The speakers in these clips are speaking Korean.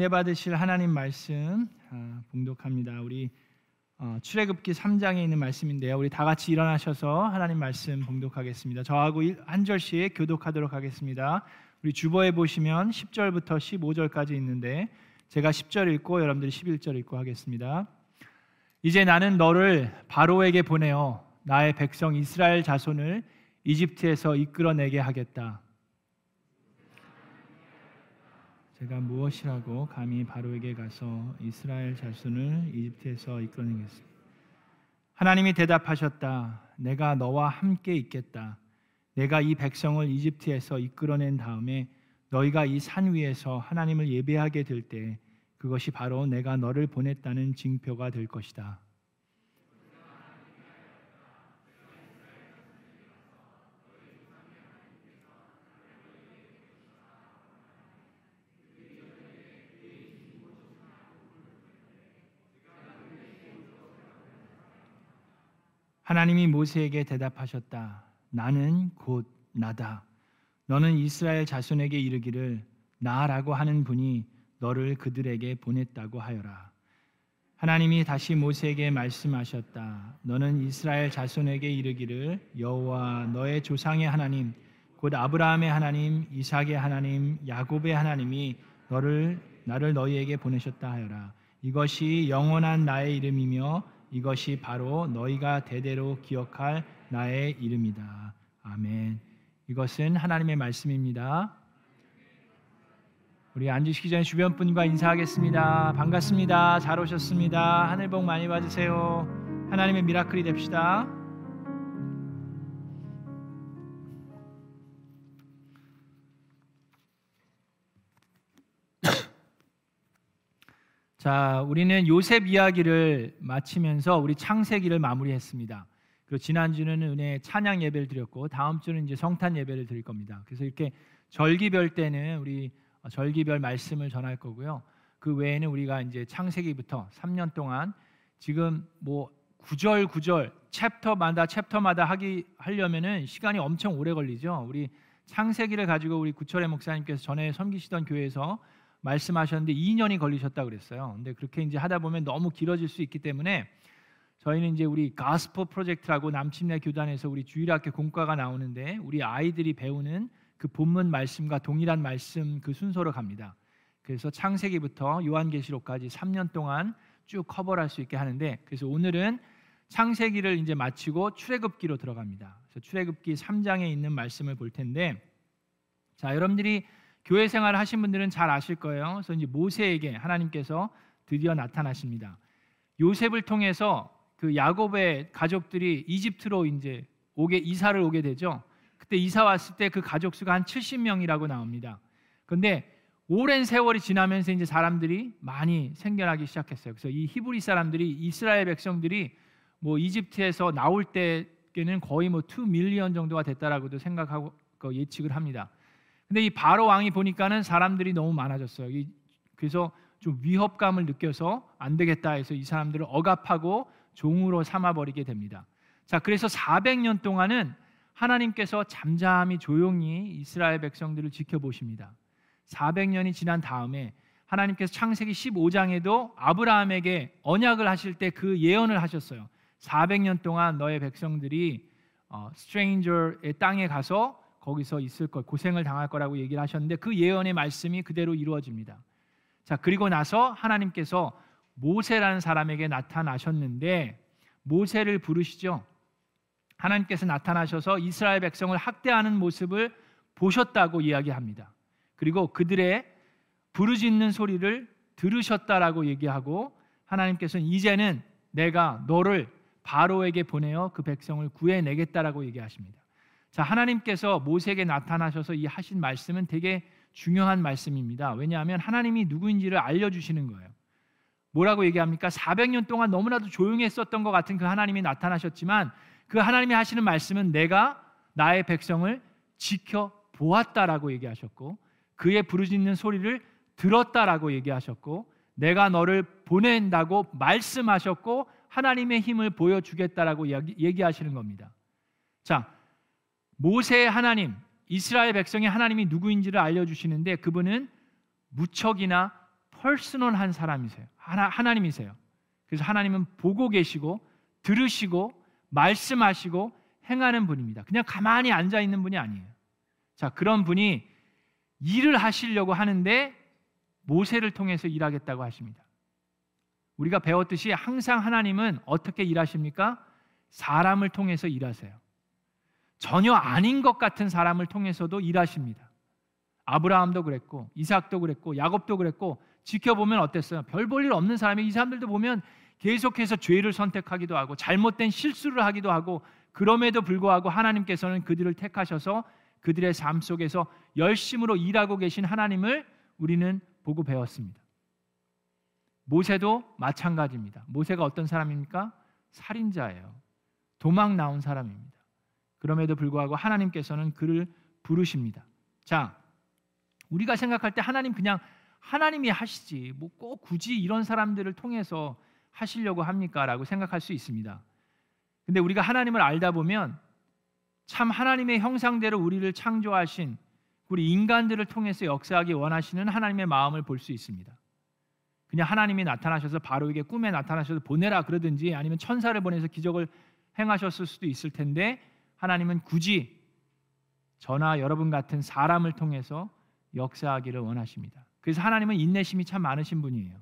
은혜 받으실 하나님 말씀 아, 봉독합니다. 우리 어, 출애굽기 3장에 있는 말씀인데요. 우리 다 같이 일어나셔서 하나님 말씀 봉독하겠습니다. 저하고 한 절씩 교독하도록 하겠습니다. 우리 주보에 보시면 10절부터 15절까지 있는데 제가 10절 읽고 여러분들이 11절 읽고 하겠습니다. 이제 나는 너를 바로에게 보내어 나의 백성 이스라엘 자손을 이집트에서 이끌어내게 하겠다. 제가 무엇이라고 감히 바로에게 가서 이스라엘 자손을 이집트에서 이끌어내겠습니다. 하나님이 대답하셨다. 내가 너와 함께 있겠다. 내가 이 백성을 이집트에서 이끌어낸 다음에 너희가 이 산 위에서 하나님을 예배하게 될 때 그것이 바로 내가 너를 보냈다는 징표가 될 것이다. 하나님이 모세에게 대답하셨다. 나는 곧 나다. 너는 이스라엘 자손에게 이르기를 나라고 하는 분이 너를 그들에게 보냈다고 하여라. 하나님이 다시 모세에게 말씀하셨다. 너는 이스라엘 자손에게 이르기를 여호와 너의 조상의 하나님 곧 아브라함의 하나님, 이삭의 하나님, 야곱의 하나님이 너를 나를 너희에게 보내셨다 하여라. 이것이 영원한 나의 이름이며 이것이 바로 너희가 대대로 기억할 나의 이름이다. 아멘. 이것은 하나님의 말씀입니다. 우리 앉으시기 전에 주변 분과 인사하겠습니다. 반갑습니다. 잘 오셨습니다. 하늘 복 많이 받으세요. 하나님의 미라클이 됩시다. 자, 우리는 요셉 이야기를 마치면서 우리 창세기를 마무리했습니다. 그리고 지난주는 은혜 찬양 예배를 드렸고 다음 주는 이제 성탄 예배를 드릴 겁니다. 그래서 이렇게 절기별 때는 우리 절기별 말씀을 전할 거고요. 그 외에는 우리가 이제 창세기부터 3년 동안 지금 뭐 구절 구절 챕터마다 챕터마다 하기 하려면은 시간이 엄청 오래 걸리죠. 우리 창세기를 가지고 우리 구철의 목사님께서 전에 섬기시던 교회에서 말씀하셨는데 2년이 걸리셨다 그랬어요. 근데 그렇게 이제 하다 보면 너무 길어질 수 있기 때문에 저희는 이제 우리 가스포 프로젝트라고 남침내 교단에서 우리 주일학교 공과가 나오는데 우리 아이들이 배우는 그 본문 말씀과 동일한 말씀 그 순서로 갑니다. 그래서 창세기부터 요한계시록까지 3년 동안 쭉 커버할 수 있게 하는데 그래서 오늘은 창세기를 이제 마치고 출애굽기로 들어갑니다. 그래서 출애굽기 3장에 있는 말씀을 볼 텐데 자, 여러분들이 교회 생활을 하신 분들은 잘 아실 거예요. 그래서 이제 모세에게 하나님께서 드디어 나타나십니다. 요셉을 통해서 그 야곱의 가족들이 이집트로 이제 오게 이사를 오게 되죠. 그때 이사 왔을 때 그 가족 수가 한 70명이라고 나옵니다. 그런데 오랜 세월이 지나면서 이제 사람들이 많이 생겨나기 시작했어요. 그래서 이 히브리 사람들이 이스라엘 백성들이 뭐 이집트에서 나올 때에는 거의 뭐 2 밀리언 정도가 됐다라고도 생각하고 그 예측을 합니다. 근데 이 바로 왕이 보니까는 사람들이 너무 많아졌어요. 그래서 좀 위협감을 느껴서 안 되겠다 해서 이 사람들을 억압하고 종으로 삼아 버리게 됩니다. 자, 그래서 400년 동안은 하나님께서 잠잠히 조용히 이스라엘 백성들을 지켜보십니다. 400년이 지난 다음에 하나님께서 창세기 15장에도 아브라함에게 언약을 하실 때 그 예언을 하셨어요. 400년 동안 너의 백성들이 어, 스트레인저의 땅에 가서 거기서 있을 것, 고생을 당할 거라고 얘기를 하셨는데 그 예언의 말씀이 그대로 이루어집니다. 자, 그리고 나서 하나님께서 모세라는 사람에게 나타나셨는데 모세를 부르시죠. 하나님께서 나타나셔서 이스라엘 백성을 학대하는 모습을 보셨다고 이야기합니다. 그리고 그들의 부르짖는 소리를 들으셨다라고 얘기하고 하나님께서는 이제는 내가 너를 바로에게 보내어 그 백성을 구해내겠다라고 얘기하십니다. 자, 하나님께서 모세에게 나타나셔서 이 하신 말씀은 되게 중요한 말씀입니다. 왜냐하면 하나님이 누구인지를 알려주시는 거예요. 뭐라고 얘기합니까? 400년 동안 너무나도 조용했었던 것 같은 그 하나님이 나타나셨지만 그 하나님이 하시는 말씀은 내가 나의 백성을 지켜 보았다라고 얘기하셨고 그의 부르짖는 소리를 들었다라고 얘기하셨고 내가 너를 보낸다고 말씀하셨고 하나님의 힘을 보여주겠다라고 얘기하시는 겁니다. 자, 모세의 하나님, 이스라엘 백성의 하나님이 누구인지를 알려주시는데 그분은 무척이나 퍼스널한 사람이세요. 하나, 하나님이세요. 그래서 하나님은 보고 계시고 들으시고 말씀하시고 행하는 분입니다. 그냥 가만히 앉아 있는 분이 아니에요. 자, 그런 분이 일을 하시려고 하는데 모세를 통해서 일하겠다고 하십니다. 우리가 배웠듯이 항상 하나님은 어떻게 일하십니까? 사람을 통해서 일하세요. 전혀 아닌 것 같은 사람을 통해서도 일하십니다. 아브라함도 그랬고 이삭도 그랬고 야곱도 그랬고 지켜보면 어땠어요? 별 볼 일 없는 사람이 이 사람들도 보면 계속해서 죄를 선택하기도 하고 잘못된 실수를 하기도 하고 그럼에도 불구하고 하나님께서는 그들을 택하셔서 그들의 삶 속에서 열심으로 일하고 계신 하나님을 우리는 보고 배웠습니다. 모세도 마찬가지입니다. 모세가 어떤 사람입니까? 살인자예요. 도망 나온 사람입니다. 그럼에도 불구하고 하나님께서는 그를 부르십니다. 자, 우리가 생각할 때 하나님 그냥 하나님이 하시지 뭐 꼭 굳이 이런 사람들을 통해서 하시려고 합니까라고 생각할 수 있습니다. 근데 우리가 하나님을 알다 보면 참 하나님의 형상대로 우리를 창조하신 우리 인간들을 통해서 역사하기 원하시는 하나님의 마음을 볼 수 있습니다. 그냥 하나님이 나타나셔서 바로에게 꿈에 나타나셔서 보내라 그러든지 아니면 천사를 보내서 기적을 행하셨을 수도 있을 텐데 하나님은 굳이 저나 여러분 같은 사람을 통해서 역사하기를 원하십니다. 그래서 하나님은 인내심이 참 많으신 분이에요.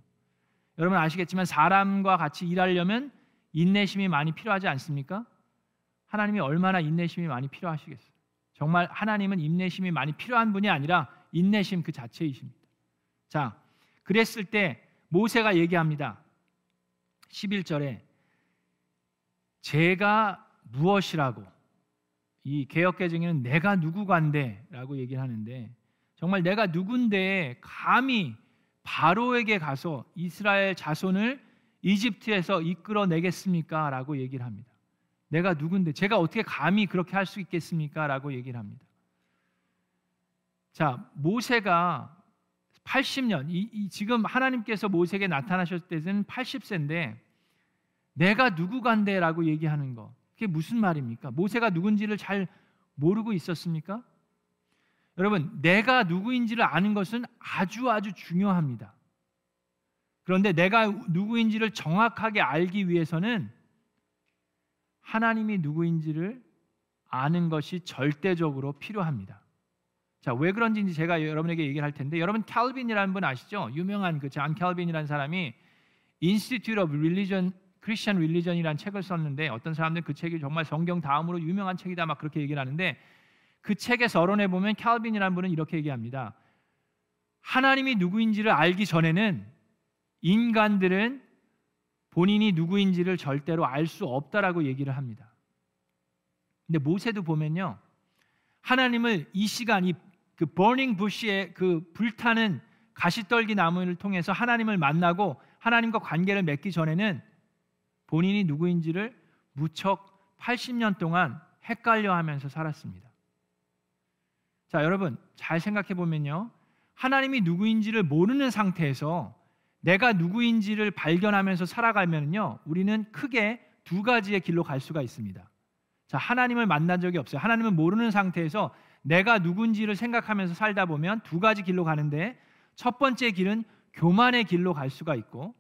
여러분 아시겠지만 사람과 같이 일하려면 인내심이 많이 필요하지 않습니까? 하나님이 얼마나 인내심이 많이 필요하시겠어요. 정말 하나님은 인내심이 많이 필요한 분이 아니라 인내심 그 자체이십니다. 자, 그랬을 때 모세가 얘기합니다. 11절에 제가 무엇이라고 이 개혁개정에는 내가 누구간데라고 얘기를 하는데 정말 내가 누군데 감히 바로에게 가서 이스라엘 자손을 이집트에서 이끌어내겠습니까? 라고 얘기를 합니다. 내가 누군데 제가 어떻게 감히 그렇게 할 수 있겠습니까? 라고 얘기를 합니다. 자, 모세가 80년 이, 이 지금 하나님께서 모세에게 나타나셨을 때는 80세인데 내가 누구간데라고 얘기하는 거 그게 무슨 말입니까? 모세가 누군지를 잘 모르고 있었습니까? 여러분, 내가 누구인지를 아는 것은 아주 아주 중요합니다. 그런데 내가 누구인지를 정확하게 알기 위해서는 하나님이 누구인지를 아는 것이 절대적으로 필요합니다. 자, 왜 그런지 제가 여러분에게 얘기를 할 텐데 여러분 칼빈이라는 분 아시죠? 유명한 그 잔 칼빈이라는 사람이 Christian Religion이라는 책을 썼는데 어떤 사람들은 그 책이 정말 성경 다음으로 유명한 책이다 막 그렇게 얘기를 하는데 그 책의 서론에 보면 칼빈이라는 분은 이렇게 얘기합니다. 하나님이 누구인지를 알기 전에는 인간들은 본인이 누구인지를 절대로 알 수 없다라고 얘기를 합니다. 근데 모세도 보면요. 하나님을 이 시간 이그 버닝 부시의 그 불타는 가시떨기 나무를 통해서 하나님을 만나고 하나님과 관계를 맺기 전에는 본인이 누구인지를 무척 80년 동안 헷갈려 하면서 살았습니다. 자, 여러분 잘 생각해 보면요. 하나님이 누구인지를 모르는 상태에서 내가 누구인지를 발견하면서 살아가면요. 우리는 크게 두 가지의 길로 갈 수가 있습니다. 자, 하나님을 만난 적이 없어요. 하나님을 모르는 상태에서 내가 누군지를 생각하면서 살다 보면 두 가지 길로 가는데 첫 번째 길은 교만의 길로 갈 수가 있고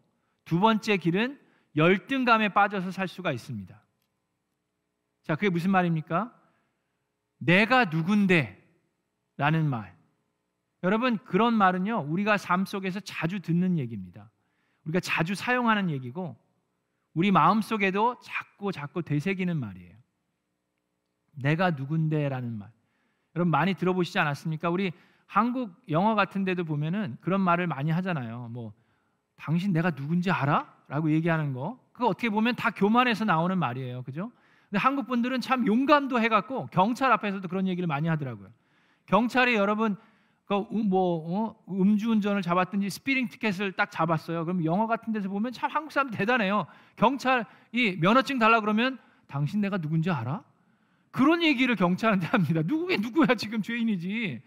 두 번째 길은 열등감에 빠져서 살 수가 있습니다. 자, 그게 무슨 말입니까? 내가 누군데 라는 말. 여러분, 그런 말은요, 우리가 삶 속에서 자주 듣는 얘기입니다. 우리가 자주 사용하는 얘기고, 우리 마음 속에도 자꾸 자꾸 되새기는 말이에요. 내가 누군데 라는 말. 여러분, 많이 들어보시지 않았습니까? 우리 한국 영어 같은 데도 보면은 그런 말을 많이 하잖아요. 뭐, 당신 내가 누군지 알아? 라고 얘기하는 거. 그거 어떻게 보면 다 교만에서 나오는 말이에요. 그죠? 근데 한국 분들은 참 용감도 해갖고 경찰 앞에서도 그런 얘기를 많이 하더라고요. 경찰이 여러분 그뭐 어? 음주운전을 잡았든지 speeding ticket을 딱 잡았어요. 그럼 영화 같은 데서 보면 참 한국 사람 대단해요. 경찰이 면허증 달라 그러면 당신 내가 누군지 알아? 그런 얘기를 경찰한테 합니다. 누구게 누구야 지금 죄인이지.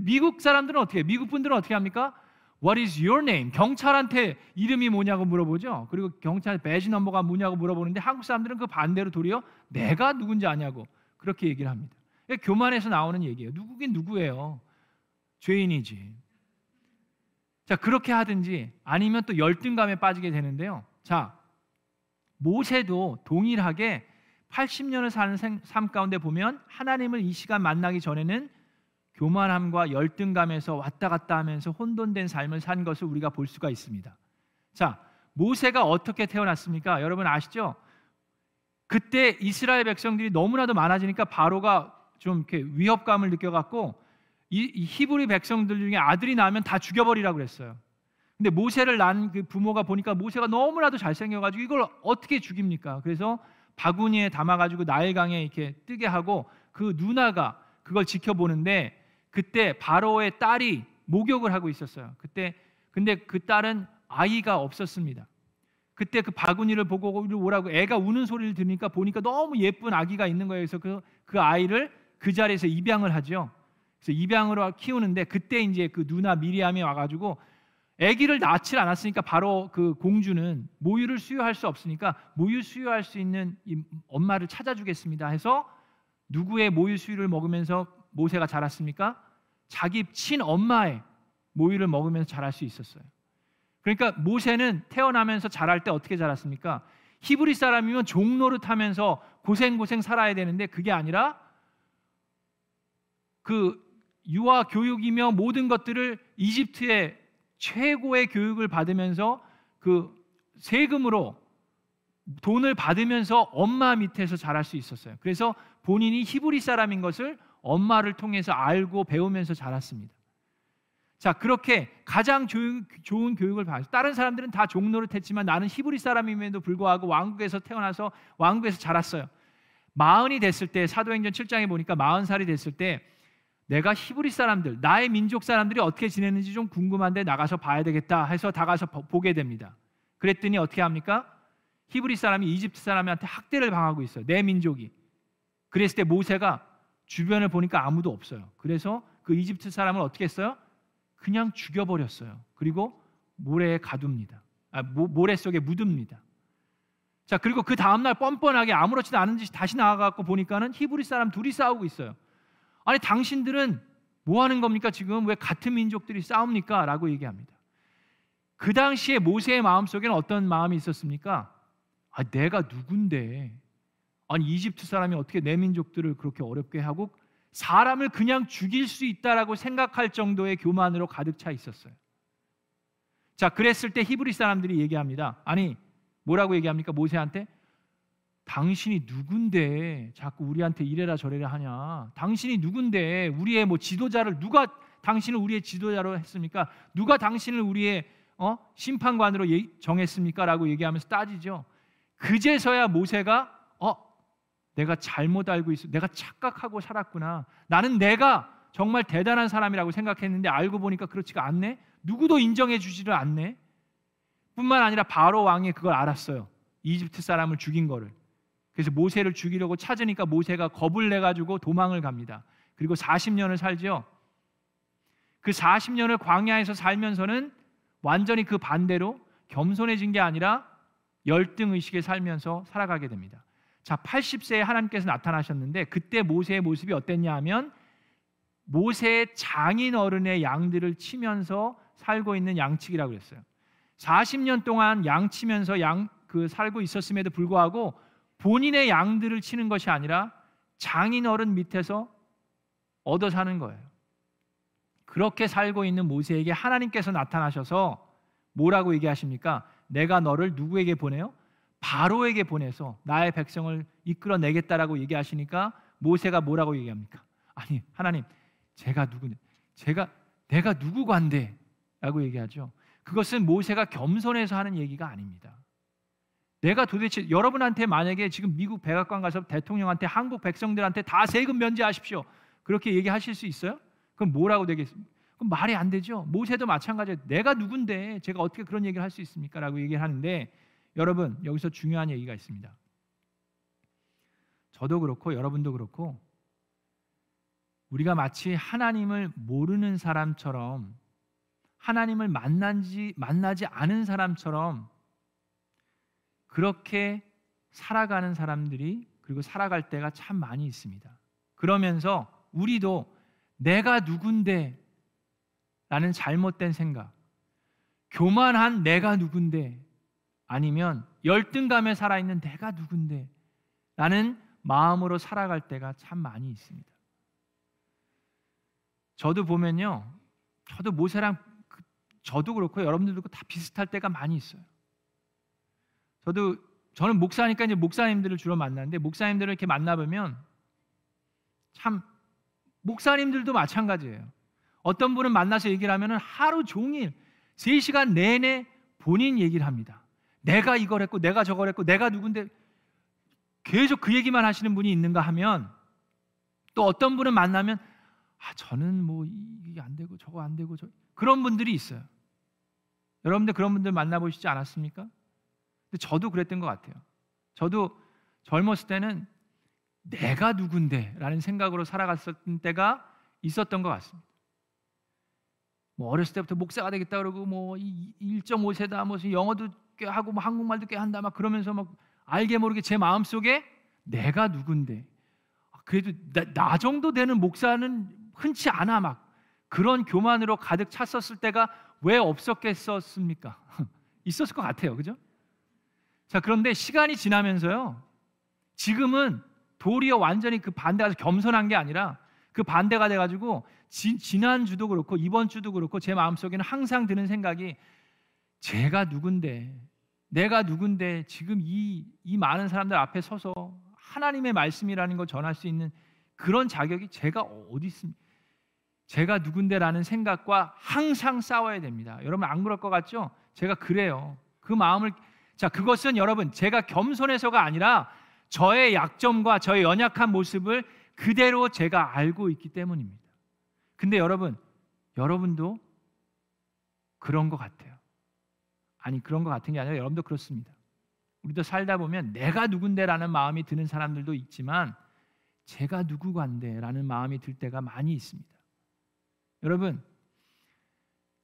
미국 사람들은 어떻게? 미국 분들은 어떻게 합니까? What is your name? 경찰한테 이름이 뭐냐고 물어보죠. 그리고 경찰 배지 넘버가 뭐냐고 물어보는데 한국 사람들은 그 반대로 도리어 내가 누군지 아냐고 그렇게 얘기를 합니다. 교만에서 나오는 얘기예요. 누구긴 누구예요. 죄인이지. 자, 그렇게 하든지 아니면 또 열등감에 빠지게 되는데요. 자, 모세도 동일하게 80년을 사는 삶 가운데 보면 하나님을 이 시간 만나기 전에는 교만함과 열등감에서 왔다 갔다 하면서 혼돈된 삶을 산 것을 우리가 볼 수가 있습니다. 자, 모세가 어떻게 태어났습니까? 여러분 아시죠? 그때 이스라엘 백성들이 너무나도 많아지니까 바로가 좀 이렇게 위협감을 느껴갖고 이, 이 히브리 백성들 중에 아들이 나면 다 죽여버리라고 그랬어요. 근데 모세를 낳은 그 부모가 보니까 모세가 너무나도 잘생겨가지고 이걸 어떻게 죽입니까? 그래서 바구니에 담아가지고 나일강에 이렇게 뜨게 하고 그 누나가 그걸 지켜보는데 그때 바로의 딸이 목욕을 하고 있었어요. 그때 근데 그 딸은 아이가 없었습니다. 그때 그 바구니를 보고 오라고 애가 우는 소리를 들으니까 보니까 너무 예쁜 아기가 있는 거예요. 그래서 그, 그 아이를 그 자리에서 입양을 하죠. 그래서 입양으로 키우는데 그때 이제 그 누나 미리암이 와가지고 아기를 낳지 않았으니까 바로 그 공주는 모유를 수유할 수 없으니까 모유 수유할 수 있는 엄마를 찾아주겠습니다 해서 누구의 모유 수유를 먹으면서 모세가 자랐습니까? 자기 친엄마의 모유를 먹으면서 자랄 수 있었어요. 그러니까 모세는 태어나면서 자랄 때 어떻게 자랐습니까? 히브리 사람이면 종노릇 하면서 고생고생 살아야 되는데 그게 아니라 그 유아 교육이며 모든 것들을 이집트의 최고의 교육을 받으면서 그 세금으로 돈을 받으면서 엄마 밑에서 자랄 수 있었어요. 그래서 본인이 히브리 사람인 것을 엄마를 통해서 알고 배우면서 자랐습니다. 자, 그렇게 가장 조, 좋은 교육을 받았어요. 다른 사람들은 다 종로를 했지만 나는 히브리 사람임에도 불구하고 왕국에서 태어나서 왕국에서 자랐어요. 마흔이 됐을 때 사도행전 7장에 보니까 마흔 살이 됐을 때 내가 히브리 사람들, 나의 민족 사람들이 어떻게 지내는지 좀 궁금한데 나가서 봐야 되겠다 해서 다가서 보게 됩니다. 그랬더니 어떻게 합니까? 히브리 사람이 이집트 사람한테 학대를 당하고 있어요. 내 민족이. 그랬을 때 모세가 주변을 보니까 아무도 없어요. 그래서 그 이집트 사람을 어떻게 했어요? 그냥 죽여버렸어요. 그리고 모래에 가둡니다. 아, 모래 속에 묻습니다. 자 그리고 그 다음날 뻔뻔하게 아무렇지도 않은 듯이 다시 나와갖고 보니까는 히브리 사람 둘이 싸우고 있어요. 아니 당신들은 뭐 하는 겁니까 지금 왜 같은 민족들이 싸웁니까? 라고 얘기합니다. 그 당시에 모세의 마음 속에는 어떤 마음이 있었습니까? 아, 내가 누군데? 아니 이집트 사람이 어떻게 내 민족들을 그렇게 어렵게 하고 사람을 그냥 죽일 수 있다라고 생각할 정도의 교만으로 가득 차 있었어요. 자, 그랬을 때 히브리 사람들이 얘기합니다. 아니, 뭐라고 얘기합니까? 모세한테 당신이 누군데 자꾸 우리한테 이래라 저래라 하냐? 당신이 누군데 우리의 뭐 지도자를 누가 당신을 우리의 지도자로 했습니까? 누가 당신을 우리의 어? 심판관으로 정했습니까?라고 얘기하면서 따지죠. 그제서야 모세가 어 내가 잘못 알고 있어. 내가 착각하고 살았구나. 나는 내가 정말 대단한 사람이라고 생각했는데 알고 보니까 그렇지가 않네. 누구도 인정해 주지를 않네. 뿐만 아니라 바로 왕이 그걸 알았어요. 이집트 사람을 죽인 거를. 그래서 모세를 죽이려고 찾으니까 모세가 겁을 내 가지고 도망을 갑니다. 그리고 40년을 살죠. 그 40년을 광야에서 살면서는 완전히 그 반대로 겸손해진 게 아니라 열등 의식에 살면서 살아가게 됩니다. 자, 80세에 하나님께서 나타나셨는데 그때 모세의 모습이 어땠냐 하면 모세의 장인 어른의 양들을 치면서 살고 있는 양치기라고 그랬어요. 40년 동안 양 치면서 양 그 살고 있었음에도 불구하고 본인의 양들을 치는 것이 아니라 장인 어른 밑에서 얻어 사는 거예요. 그렇게 살고 있는 모세에게 하나님께서 나타나셔서 뭐라고 얘기하십니까? 내가 너를 누구에게 보내요? 바로에게 보내서 나의 백성을 이끌어내겠다라고 얘기하시니까 모세가 뭐라고 얘기합니까? 아니 하나님 제가 누구냐? 제가 내가 누구관데라고 얘기하죠. 그것은 모세가 겸손해서 하는 얘기가 아닙니다. 내가 도대체 여러분한테 만약에 지금 미국 백악관 가서 대통령한테 한국 백성들한테 다 세금 면제하십시오. 그렇게 얘기하실 수 있어요? 그럼 뭐라고 되겠습니까? 그럼 말이 안 되죠. 모세도 마찬가지예요. 내가 누군데 제가 어떻게 그런 얘기를 할 수 있습니까? 라고 얘기를 하는데 여러분 여기서 중요한 얘기가 있습니다. 저도 그렇고 여러분도 그렇고 우리가 마치 하나님을 모르는 사람처럼 하나님을 만난지 만나지 않은 사람처럼 그렇게 살아가는 사람들이 그리고 살아갈 때가 참 많이 있습니다. 그러면서 우리도 내가 누군데 라는 잘못된 생각 교만한 내가 누군데 아니면 열등감에 살아있는 내가 누군데 라는 마음으로 살아갈 때가 참 많이 있습니다. 저도 보면요. 저도 모세랑 그, 저도 그렇고 여러분들도 다 비슷할 때가 많이 있어요. 저도 저는 목사니까 이제 목사님들을 주로 만나는데 목사님들을 이렇게 만나보면 참 목사님들도 마찬가지예요. 어떤 분은 만나서 얘기를 하면 하루 종일 3시간 내내 본인 얘기를 합니다. 내가 이걸 했고 내가 저걸 했고 내가 누군데 계속 그 얘기만 하시는 분이 있는가 하면 또 어떤 분은 만나면 아 저는 뭐 이게 안 되고 저거 안 되고 저 그런 분들이 있어요. 여러분들 그런 분들 만나보시지 않았습니까? 근데 저도 그랬던 것 같아요. 저도 젊었을 때는 내가 누군데라는 생각으로 살아갔었던 때가 있었던 것 같습니다. 뭐 어렸을 때부터 목사가 되겠다 그러고 뭐 1.5세다 뭐 영어도 꽤 하고 뭐 한국말도 꽤 한다 막 그러면서 막 알게 모르게 제 마음 속에 내가 누군데 아, 그래도 나, 나 정도 되는 목사는 흔치 않아 막 그런 교만으로 가득 찼었을 때가 왜 없었겠었습니까? 있었을 것 같아요, 그죠? 자 그런데 시간이 지나면서요, 지금은 도리어 완전히 그 반대가 겸손한 게 아니라 그 반대가 돼가지고 지, 지난 주도 그렇고 이번 주도 그렇고 제 마음 속에는 항상 드는 생각이 제가 누군데 내가 누군데 지금 이, 이 많은 사람들 앞에 서서 하나님의 말씀이라는 걸 전할 수 있는 그런 자격이 제가 어디 있습니까? 제가 누군데라는 생각과 항상 싸워야 됩니다. 여러분 안 그럴 것 같죠? 제가 그래요. 그 마음을 자 그것은 여러분 제가 겸손해서가 아니라 저의 약점과 저의 연약한 모습을 그대로 제가 알고 있기 때문입니다. 근데 여러분 여러분도 그런 것 같아요. 아니 그런 것 같은 게 아니라 여러분도 그렇습니다. 우리도 살다 보면 내가 누군데라는 마음이 드는 사람들도 있지만 제가 누구간데라는 마음이 들 때가 많이 있습니다. 여러분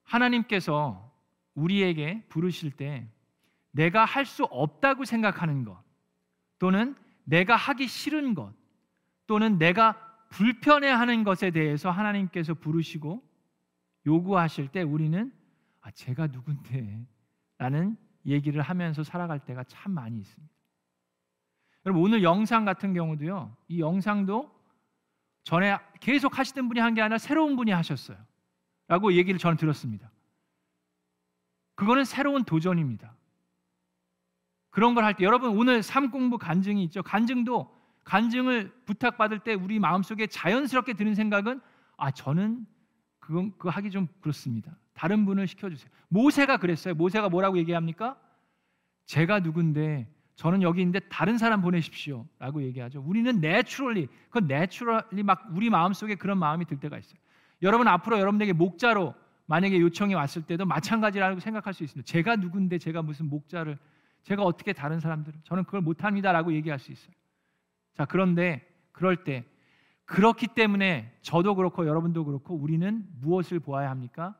하나님께서 우리에게 부르실 때 내가 할 수 없다고 생각하는 것 또는 내가 하기 싫은 것 또는 내가 불편해하는 것에 대해서 하나님께서 부르시고 요구하실 때 우리는 아 제가 누군데 라는 얘기를 하면서 살아갈 때가 참 많이 있습니다. 여러분 오늘 영상 같은 경우도요. 이 영상도 전에 계속 하시던 분이 한 게 아니라 새로운 분이 하셨어요. 라고 얘기를 저는 들었습니다. 그거는 새로운 도전입니다. 그런 걸 할 때 여러분 오늘 삶 공부 간증이 있죠. 간증도 간증을 부탁받을 때 우리 마음속에 자연스럽게 드는 생각은 아 저는 그건 그거 하기 좀 그렇습니다. 다른 분을 시켜주세요. 모세가 그랬어요. 모세가 뭐라고 얘기합니까? 제가 누군데 저는 여기 있는데 다른 사람 보내십시오 라고 얘기하죠. 우리는 naturally 그 naturally 막 우리 마음속에 그런 마음이 들 때가 있어요. 여러분 앞으로 여러분에게 목자로 만약에 요청이 왔을 때도 마찬가지라고 생각할 수 있습니다. 제가 누군데 제가 무슨 목자를 제가 어떻게 다른 사람들을 저는 그걸 못합니다 라고 얘기할 수 있어요. 자 그런데 그럴 때 그렇기 때문에 저도 그렇고 여러분도 그렇고 우리는 무엇을 보아야 합니까?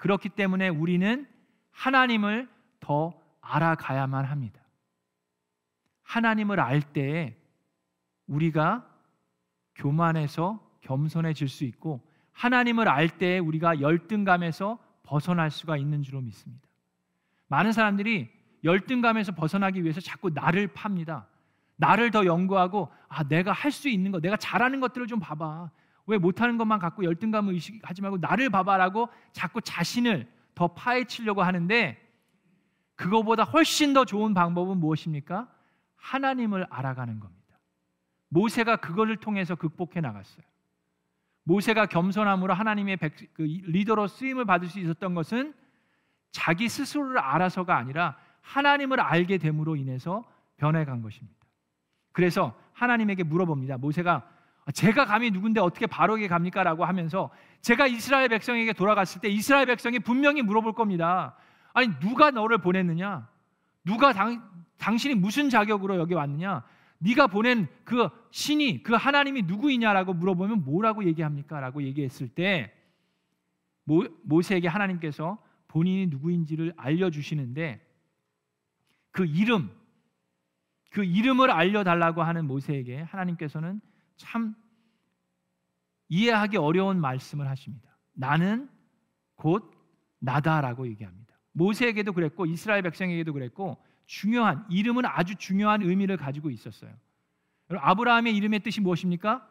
그렇기 때문에 우리는 하나님을 더 알아가야만 합니다. 하나님을 알때 우리가 교만해서 겸손해질 수 있고 하나님을 알때 우리가 열등감에서 벗어날 수가 있는 줄로 믿습니다. 많은 사람들이 열등감에서 벗어나기 위해서 자꾸 나를 팝니다. 나를 더 연구하고 아 내가 할 수 있는 거, 내가 잘하는 것들을 좀 봐봐. 왜 못하는 것만 갖고 열등감을 의식하지 말고 나를 봐봐라고 자꾸 자신을 더 파헤치려고 하는데 그거보다 훨씬 더 좋은 방법은 무엇입니까? 하나님을 알아가는 겁니다. 모세가 그것을 통해서 극복해 나갔어요. 모세가 겸손함으로 하나님의 백, 그 리더로 쓰임을 받을 수 있었던 것은 자기 스스로를 알아서가 아니라 하나님을 알게 됨으로 인해서 변해간 것입니다. 그래서 하나님에게 물어봅니다. 모세가 제가 감히 누군데 어떻게 바로에게 갑니까 라고 하면서 제가 이스라엘 백성에게 돌아갔을 때 이스라엘 백성이 분명히 물어볼 겁니다. 아니 누가 너를 보냈느냐? 누가 당, 당신이 무슨 자격으로 여기 왔느냐? 네가 보낸 그 신이 그 하나님이 누구이냐라고 물어보면 뭐라고 얘기합니까?라고 얘기했을 때 모, 모세에게 하나님께서 본인이 누구인지를 알려주시는데 그 이름 그 이름을 알려달라고 하는 모세에게 하나님께서는 참 이해하기 어려운 말씀을 하십니다. 나는 곧 나다라고 얘기합니다. 모세에게도 그랬고 이스라엘 백성에게도 그랬고 중요한 이름은 아주 중요한 의미를 가지고 있었어요. 아브라함의 이름의 뜻이 무엇입니까?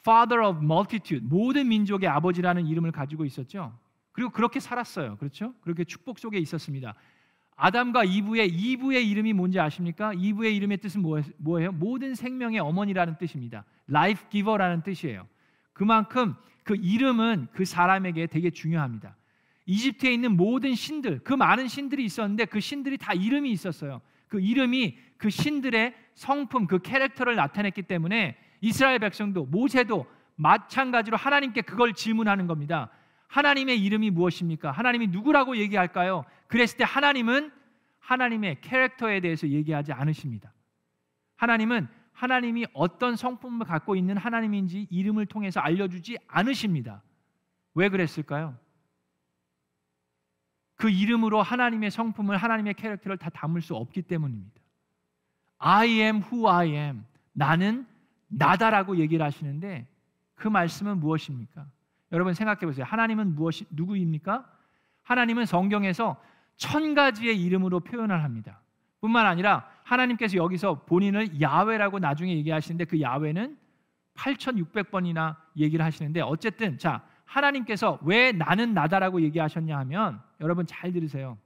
Father of multitude, 모든 민족의 아버지라는 이름을 가지고 있었죠. 그리고 그렇게 살았어요. 그렇죠? 그렇게 축복 속에 있었습니다. 아담과 이브의 이브의 이름이 뭔지 아십니까? 이브의 이름의 뜻은 뭐예요? 모든 생명의 어머니라는 뜻입니다. Life giver라는 뜻이에요. 그만큼 그 이름은 그 사람에게 되게 중요합니다. 이집트에 있는 모든 신들, 그 많은 신들이 있었는데 그 신들이 다 이름이 있었어요. 그 이름이 그 신들의 성품, 그 캐릭터를 나타냈기 때문에 이스라엘 백성도 모세도 마찬가지로 하나님께 그걸 질문하는 겁니다. 하나님의 이름이 무엇입니까? 하나님이 누구라고 얘기할까요? 그랬을 때 하나님은 하나님의 캐릭터에 대해서 얘기하지 않으십니다. 하나님은 하나님이 어떤 성품을 갖고 있는 하나님인지 이름을 통해서 알려주지 않으십니다. 왜 그랬을까요? 그 이름으로 하나님의 성품을 하나님의 캐릭터를 다 담을 수 없기 때문입니다. I am who I am. 나는 나다라고 얘기를 하시는데 그 말씀은 무엇입니까? 여러분 생각해 보세요. 하나님은 무엇이 누구입니까? 하나님은 성경에서 천 가지의 이름으로 표현을 합니다. 뿐만 아니라 하나님께서 여기서 본인을 야훼라고 나중에 얘기하시는데 그 야훼는 8,600번이나 얘기를 하시는데 어쨌든 자 하나님께서 왜 나는 나다라고 얘기하셨냐 하면 여러분 잘 들으세요.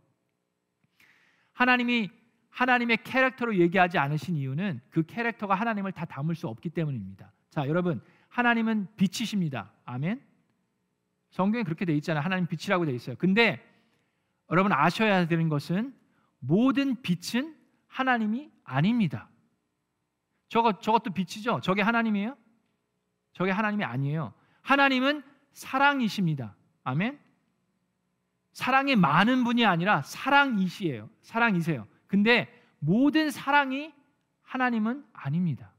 하나님이 하나님의 캐릭터로 얘기하지 않으신 이유는 그 캐릭터가 하나님을 다 담을 수 없기 때문입니다. 자, 여러분, 하나님은 빛이십니다. 아멘. 성경에 그렇게 돼 있잖아요. 하나님 빛이라고 돼 있어요. 근데 여러분 아셔야 되는 것은 모든 빛은 하나님이 아닙니다. 저거 저것도 빛이죠. 저게 하나님이에요? 저게 하나님이 아니에요. 하나님은 사랑이십니다. 아멘. 사랑이 많은 분이 아니라 사랑이시에요. 사랑이세요. 근데 모든 사랑이 하나님은 아닙니다.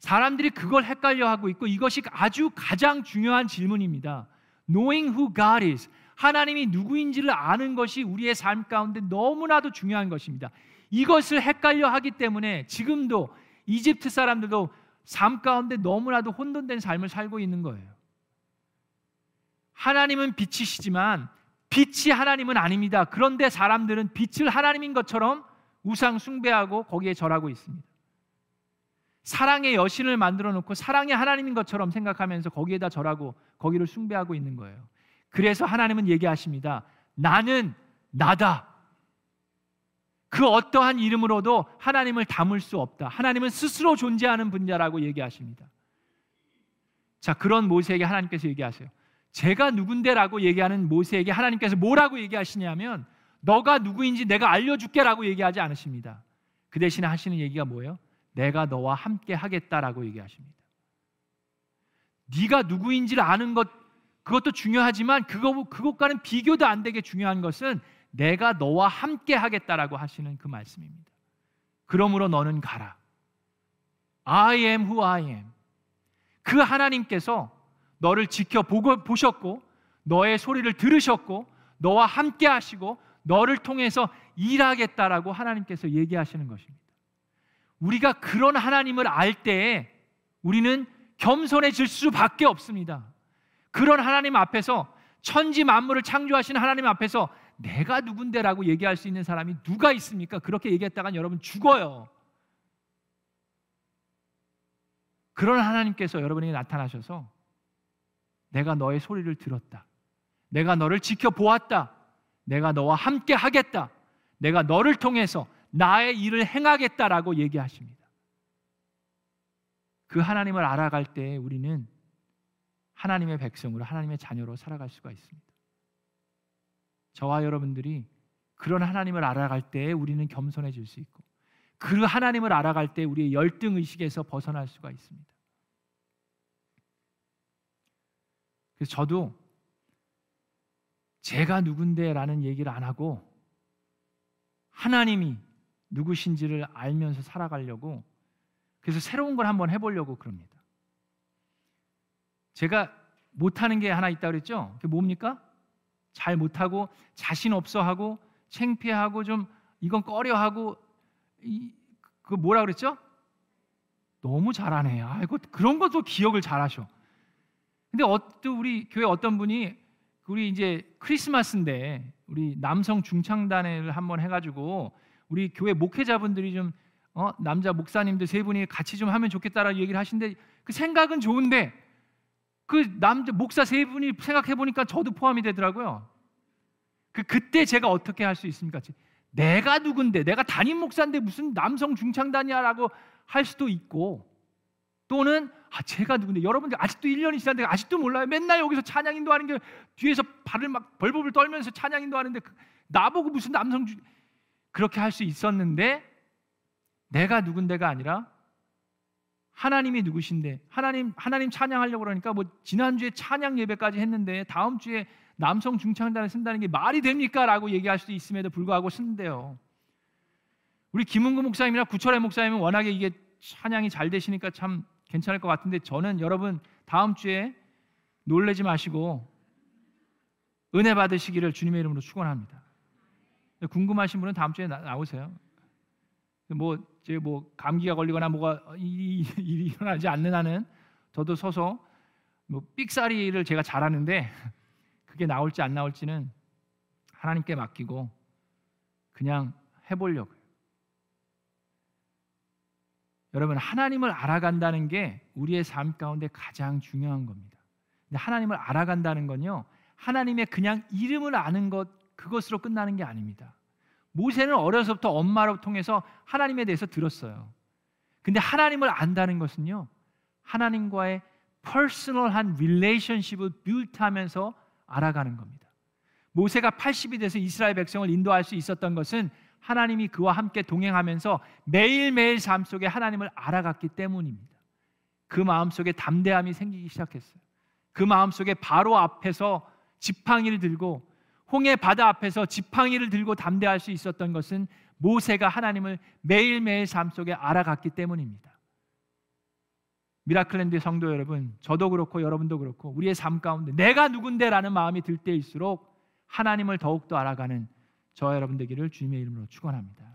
사람들이 그걸 헷갈려 하고 있고 이것이 아주 가장 중요한 질문입니다. Knowing who God is. 하나님이 누구인지를 아는 것이 우리의 삶 가운데 너무나도 중요한 것입니다. 이것을 헷갈려 하기 때문에 지금도 이집트 사람들도 삶 가운데 너무나도 혼돈된 삶을 살고 있는 거예요. 하나님은 빛이시지만 빛이 하나님은 아닙니다. 그런데 사람들은 빛을 하나님인 것처럼 우상 숭배하고 거기에 절하고 있습니다. 사랑의 여신을 만들어 놓고 사랑의 하나님인 것처럼 생각하면서 거기에다 절하고 거기를 숭배하고 있는 거예요. 그래서 하나님은 얘기하십니다. 나는 나다. 그 어떠한 이름으로도 하나님을 담을 수 없다. 하나님은 스스로 존재하는 분자라고 얘기하십니다. 자, 그런 모세에게 하나님께서 얘기하세요. 제가 누군데라고 얘기하는 모세에게 하나님께서 뭐라고 얘기하시냐면 너가 누구인지 내가 알려줄게라고 얘기하지 않으십니다. 그 대신에 하시는 얘기가 뭐예요? 내가 너와 함께 하겠다라고 얘기하십니다. 네가 누구인지를 아는 것 그것도 중요하지만 그거 그것과는 비교도 안 되게 중요한 것은 내가 너와 함께 하겠다라고 하시는 그 말씀입니다. 그러므로 너는 가라. I am who I am. 그 하나님께서 너를 지켜 보셨고 너의 소리를 들으셨고 너와 함께 하시고 너를 통해서 일하겠다라고 하나님께서 얘기하시는 것입니다. 우리가 그런 하나님을 알 때에 우리는 겸손해질 수밖에 없습니다. 그런 하나님 앞에서 천지 만물을 창조하신 하나님 앞에서 내가 누군데라고 얘기할 수 있는 사람이 누가 있습니까? 그렇게 얘기했다간 여러분 죽어요. 그런 하나님께서 여러분에게 나타나셔서 내가 너의 소리를 들었다. 내가 너를 지켜보았다. 내가 너와 함께 하겠다. 내가 너를 통해서 나의 일을 행하겠다라고 얘기하십니다. 그 하나님을 알아갈 때 우리는 하나님의 백성으로 하나님의 자녀로 살아갈 수가 있습니다. 저와 여러분들이 그런 하나님을 알아갈 때 우리는 겸손해질 수 있고 그 하나님을 알아갈 때 우리의 열등 의식에서 벗어날 수가 있습니다. 그래서 저도 제가 누군데라는 얘기를 안 하고 하나님이 누구신지를 알면서 살아가려고 그래서 새로운 걸 한번 해보려고 그럽니다. 제가 못하는 게 하나 있다 그랬죠? 그게 뭡니까? 잘 못하고 자신 없어하고 창피하고 좀 이건 꺼려하고 그 뭐라 그랬죠? 너무 잘하네. 아이고 그런 것도 기억을 잘하셔. 근데 어떤 우리 교회 어떤 분이 우리 이제 크리스마스인데 우리 남성 중창단회를 한번 해가지고 우리 교회 목회자분들이 좀 어, 남자 목사님들 세 분이 같이 좀 하면 좋겠다라는 얘기를 하시는데 그 생각은 좋은데 그 남자 목사 세 분이 생각해 보니까 저도 포함이 되더라고요. 그 그때 제가 어떻게 할 수 있습니까? 내가 누군데 내가 담임 목사인데 무슨 남성 중창단이야라고 할 수도 있고 또는 아 제가 누군데 여러분들 아직도 1년이 지났는데 아직도 몰라요. 맨날 여기서 찬양 인도하는 게 뒤에서 발을 막 벌벌 떨면서 찬양 인도하는데 그 나보고 무슨 남성 중 그렇게 할 수 있었는데 내가 누군데가 아니라 하나님이 누구신데 하나님 하나님 찬양하려고 그러니까 뭐 지난주에 찬양 예배까지 했는데 다음 주에 남성 중창단을 쓴다는 게 말이 됩니까라고 얘기할 수도 있음에도 불구하고 쓴대요. 우리 김은구 목사님이나 구철의 목사님은 워낙에 이게 찬양이 잘 되시니까 참 괜찮을 것 같은데 저는 여러분 다음 주에 놀래지 마시고 은혜 받으시기를 주님의 이름으로 축원합니다. 궁금하신 분은 다음 주에 나, 오세요 뭐 이제 뭐 감기가 걸리거나 뭐가 일이, 일이 일어나지 않는 한은 저도 서서 뭐 삑사리를 제가 잘하는데 그게 나올지 안 나올지는 하나님께 맡기고 그냥 해보려고요. 여러분 하나님을 알아간다는 게 우리의 삶 가운데 가장 중요한 겁니다. 하나님을 알아간다는 건요 하나님의 그냥 이름을 아는 것 그것으로 끝나는 게 아닙니다. 모세는 어려서부터 엄마로 통해서 하나님에 대해서 들었어요. 근데 하나님을 안다는 것은요. 하나님과의 personal한 relationship을 build하면서 알아가는 겁니다. 모세가 80이 돼서 이스라엘 백성을 인도할 수 있었던 것은 하나님이 그와 함께 동행하면서 매일매일 삶 속에 하나님을 알아갔기 때문입니다. 그 마음 속에 담대함이 생기기 시작했어요. 그 마음 속에 바로 앞에서 지팡이를 들고 홍해 바다 앞에서 지팡이를 들고 담대할 수 있었던 것은 모세가 하나님을 매일매일 삶 속에 알아갔기 때문입니다. 미라클랜드 성도 여러분, 저도 그렇고 여러분도 그렇고 우리의 삶 가운데 내가 누군데라는 마음이 들 때일수록 하나님을 더욱더 알아가는 저 여러분 되기를 주님의 이름으로 축원합니다.